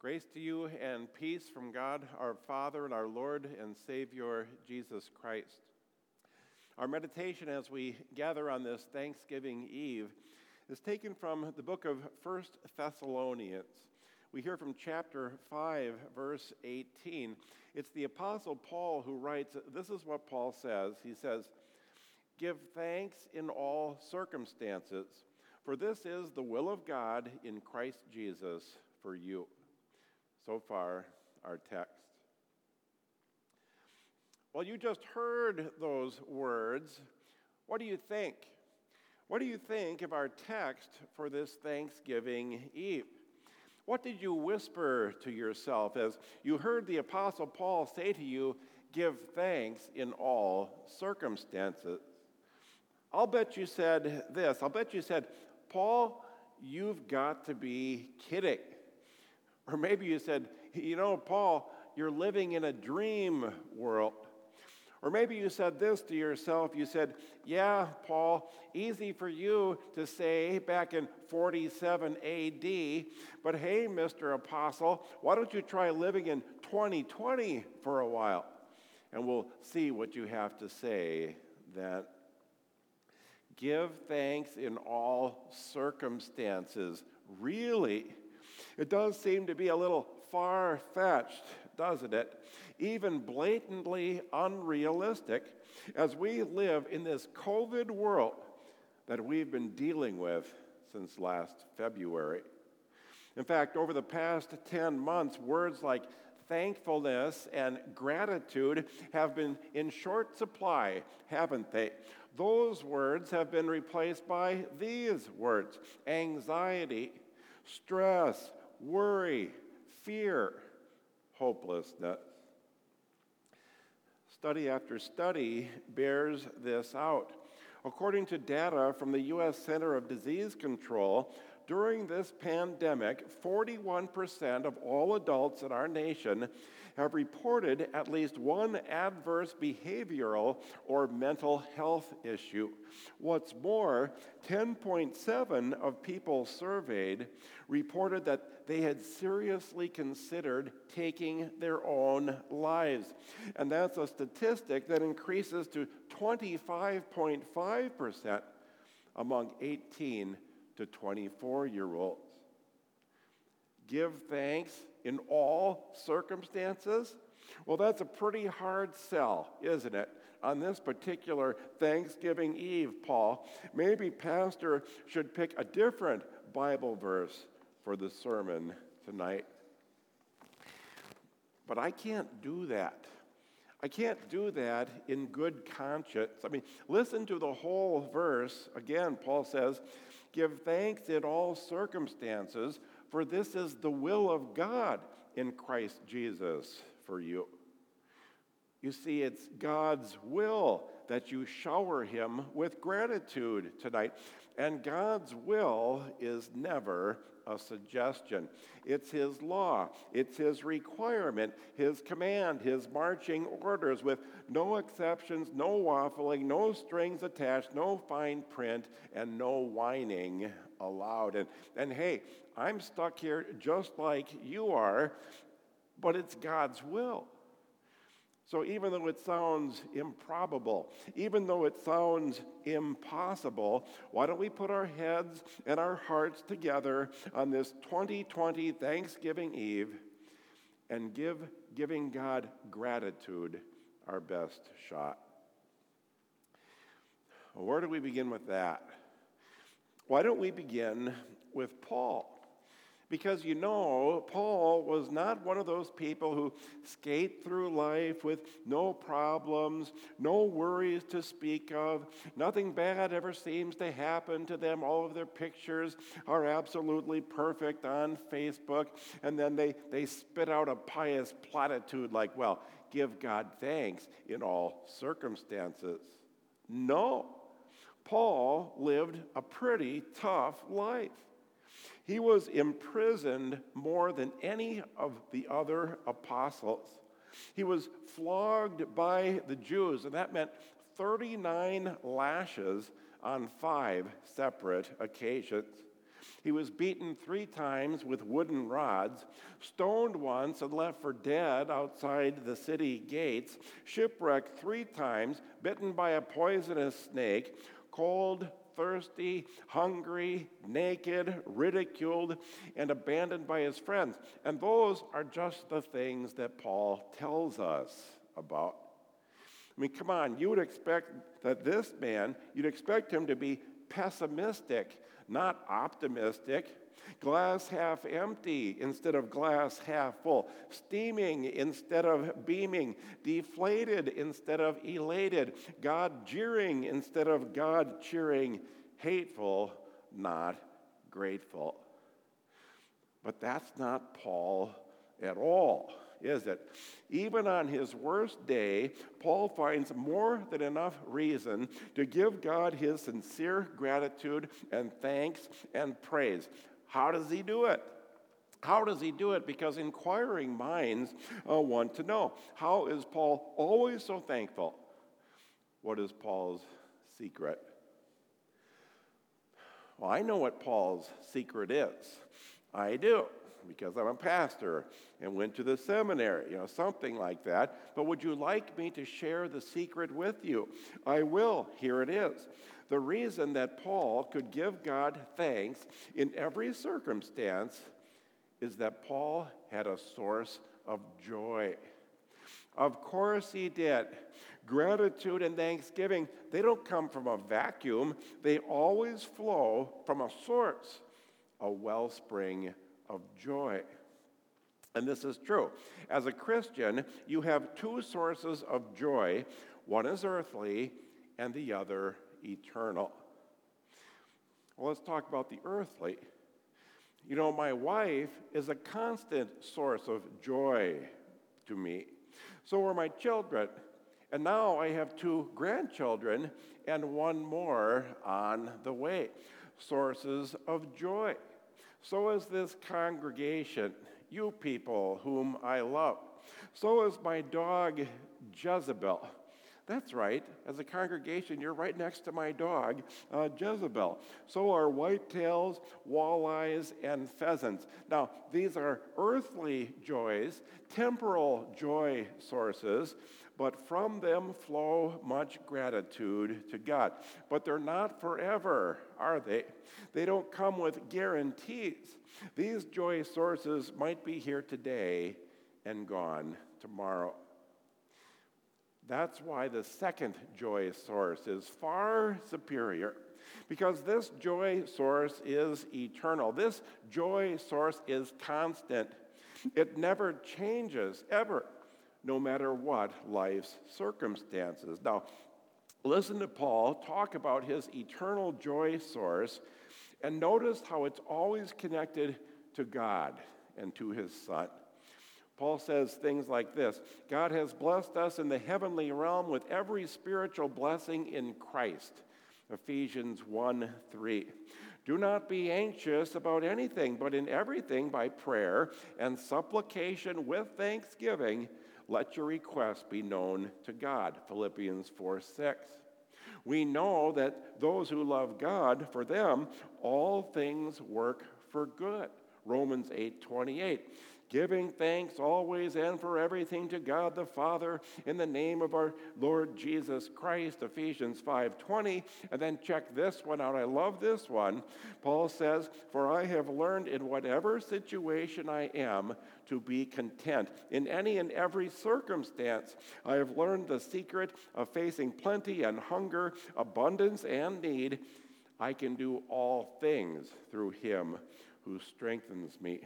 Grace to you and peace from God our Father and our Lord and Savior Jesus Christ. Our meditation as we gather on this Thanksgiving Eve is taken from the book of First Thessalonians. We hear from chapter 5, verse 18. It's the Apostle Paul who writes, This is what Paul says. He says, Give thanks in all circumstances, for this is the will of God in Christ Jesus for you. So far, our text. Well, you just heard those words. What do you think? What do you think of our text for this Thanksgiving Eve? What did you whisper to yourself as you heard the Apostle Paul say to you, Give thanks in all circumstances? I'll bet you said this. I'll bet you said, Paul, you've got to be kidding. Or maybe you said, You know, Paul, you're living in a dream world. Or maybe you said this to yourself. You said, Yeah, Paul, easy for you to say back in 47 AD, but hey, Mr. Apostle, why don't you try living in 2020 for a while? And we'll see what you have to say then. Give thanks in all circumstances. Really? It does seem to be a little far fetched, doesn't it? Even blatantly unrealistic as we live in this COVID world that we've been dealing with since last February. In fact, over the past 10 months, words like thankfulness and gratitude have been in short supply, haven't they? Those words have been replaced by these words anxiety, stress, worry, fear, hopelessness. Study after study bears this out. According to data from the U.S. Center of Disease Control, during this pandemic, 41% of all adults in our nation have reported at least one adverse behavioral or mental health issue. What's more, 10.7 of people surveyed reported that they had seriously considered taking their own lives. And that's a statistic that increases to 25.5% among 18 to 24 year olds. Give thanks in all circumstances? Well, that's a pretty hard sell, isn't it? On this particular Thanksgiving Eve, Paul, maybe Pastor should pick a different Bible verse for the sermon tonight. But I can't do that. I can't do that in good conscience. I mean, listen to the whole verse. Again, Paul says, Give thanks in all circumstances, for this is the will of God in Christ Jesus for you. You see, it's God's will that you shower him with gratitude tonight. And God's will is never a suggestion. It's His law, it's His requirement, His command, His marching orders with no exceptions, no waffling, no strings attached, no fine print, and no whining allowed. And, and hey, I'm stuck here just like you are, but it's God's will. So even though it sounds improbable, even though it sounds impossible, why don't we put our heads and our hearts together on this 2020 Thanksgiving Eve and give giving God gratitude our best shot? Where do we begin with that? Why don't we begin with Paul? Because you know, Paul was not one of those people who skate through life with no problems, no worries to speak of. Nothing bad ever seems to happen to them. All of their pictures are absolutely perfect on Facebook. And then they, they spit out a pious platitude like, well, give God thanks in all circumstances. No. Paul lived a pretty tough life. He was imprisoned more than any of the other apostles. He was flogged by the Jews, and that meant 39 lashes on five separate occasions. He was beaten three times with wooden rods, stoned once and left for dead outside the city gates, shipwrecked three times, bitten by a poisonous snake, cold, thirsty, hungry, naked, ridiculed, and abandoned by his friends. And those are just the things that Paul tells us about. I mean, come on, you would expect that this man, you'd expect him to be pessimistic not optimistic. Glass half empty instead of glass half full. Steaming instead of beaming. Deflated instead of elated. God jeering instead of God cheering. Hateful, not grateful. But that's not Paul at all is it? Even on his worst day, Paul finds more than enough reason to give God his sincere gratitude and thanks and praise. How does he do it? How does he do it? Because inquiring minds uh, want to know. How is Paul always so thankful? What is Paul's secret? Well, I know what Paul's secret is. I do because I'm a pastor and went to the seminary, you know, something like that. But would you like me to share the secret with you? I will. Here it is. The reason that Paul could give God thanks in every circumstance is that Paul had a source of joy. Of course, he did. Gratitude and thanksgiving, they don't come from a vacuum, they always flow from a source, a wellspring of joy. And this is true. As a Christian, you have two sources of joy one is earthly, and the other eternal. Well, let's talk about the earthly. You know, my wife is a constant source of joy to me. So are my children. And now I have two grandchildren and one more on the way. Sources of joy. So is this congregation, you people whom I love. So is my dog, Jezebel. That's right. As a congregation, you're right next to my dog, uh, Jezebel. So are whitetails, walleyes, and pheasants. Now, these are earthly joys, temporal joy sources, but from them flow much gratitude to God. But they're not forever, are they? They don't come with guarantees. These joy sources might be here today and gone tomorrow. That's why the second joy source is far superior because this joy source is eternal. This joy source is constant. It never changes, ever no matter what life's circumstances. Now, listen to Paul talk about his eternal joy source and notice how it's always connected to God and to his Son. Paul says things like this God has blessed us in the heavenly realm with every spiritual blessing in Christ. Ephesians 1 3. Do not be anxious about anything, but in everything by prayer and supplication with thanksgiving let your request be known to God. Philippians 4 6. We know that those who love God, for them, all things work for good. Romans 8 28 giving thanks always and for everything to God the Father in the name of our Lord Jesus Christ Ephesians 5:20 and then check this one out. I love this one. Paul says for I have learned in whatever situation I am to be content. In any and every circumstance I have learned the secret of facing plenty and hunger abundance and need. I can do all things through him who strengthens me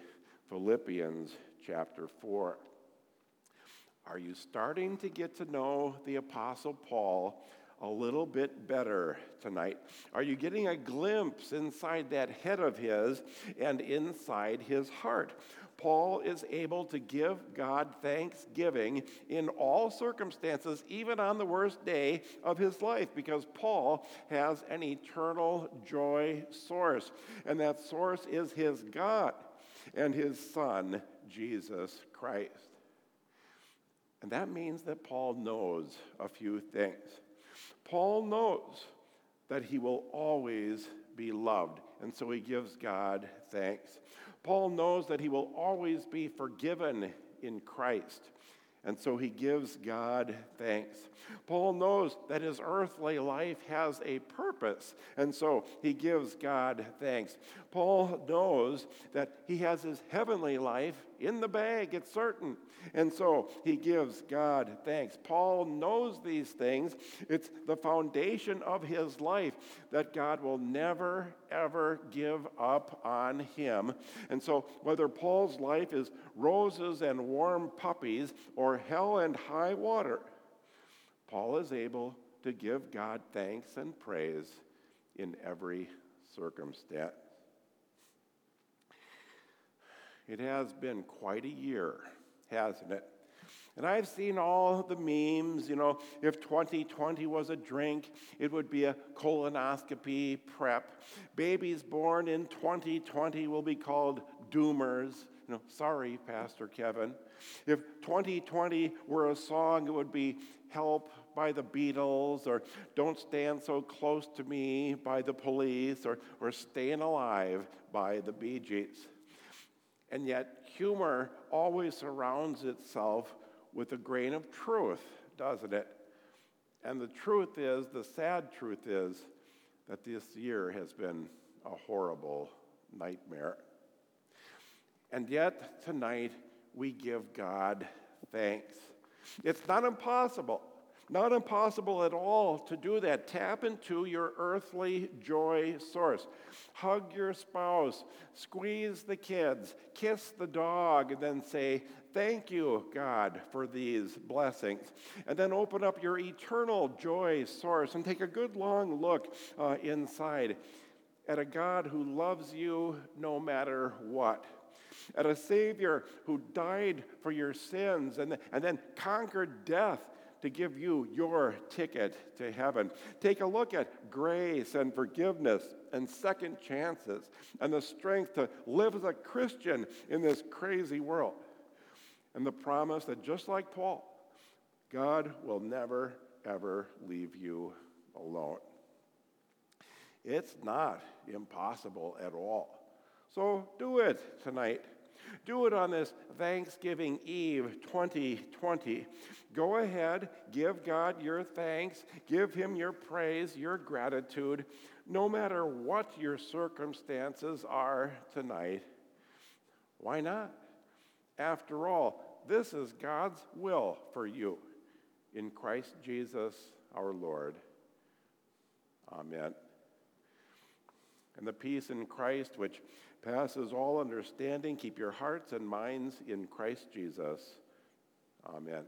Philippians chapter 4. Are you starting to get to know the Apostle Paul a little bit better tonight? Are you getting a glimpse inside that head of his and inside his heart? Paul is able to give God thanksgiving in all circumstances, even on the worst day of his life, because Paul has an eternal joy source, and that source is his God and his Son, Jesus Christ. And that means that Paul knows a few things. Paul knows that he will always be loved. And so he gives God thanks. Paul knows that he will always be forgiven in Christ. And so he gives God thanks. Paul knows that his earthly life has a purpose, and so he gives God thanks. Paul knows that he has his heavenly life in the bag, it's certain, and so he gives God thanks. Paul knows these things. It's the foundation of his life that God will never, ever give up on him. And so, whether Paul's life is roses and warm puppies or hell and high water, Paul is able to give God thanks and praise in every circumstance. It has been quite a year hasn't it? And I've seen all the memes, you know, if 2020 was a drink, it would be a colonoscopy prep. Babies born in 2020 will be called doomers. You know, sorry, Pastor Kevin. If 2020 were a song, it would be Help by the Beatles, or Don't Stand So Close to Me by the Police, or, or Staying Alive by the Bee Gees. And yet, humor always surrounds itself with a grain of truth, doesn't it? And the truth is, the sad truth is, that this year has been a horrible nightmare. And yet, tonight, we give God thanks. It's not impossible. Not impossible at all to do that. Tap into your earthly joy source. Hug your spouse, squeeze the kids, kiss the dog, and then say, Thank you, God, for these blessings. And then open up your eternal joy source and take a good long look uh, inside at a God who loves you no matter what at a Savior who died for your sins and, and then conquered death to give you your ticket to heaven. Take a look at grace and forgiveness and second chances and the strength to live as a Christian in this crazy world. And the promise that just like Paul, God will never, ever leave you alone. It's not impossible at all. So do it tonight. Do it on this Thanksgiving Eve 2020. Go ahead, give God your thanks, give Him your praise, your gratitude, no matter what your circumstances are tonight. Why not? After all, this is God's will for you in Christ Jesus our Lord. Amen. And the peace in Christ, which passes all understanding. Keep your hearts and minds in Christ Jesus. Amen.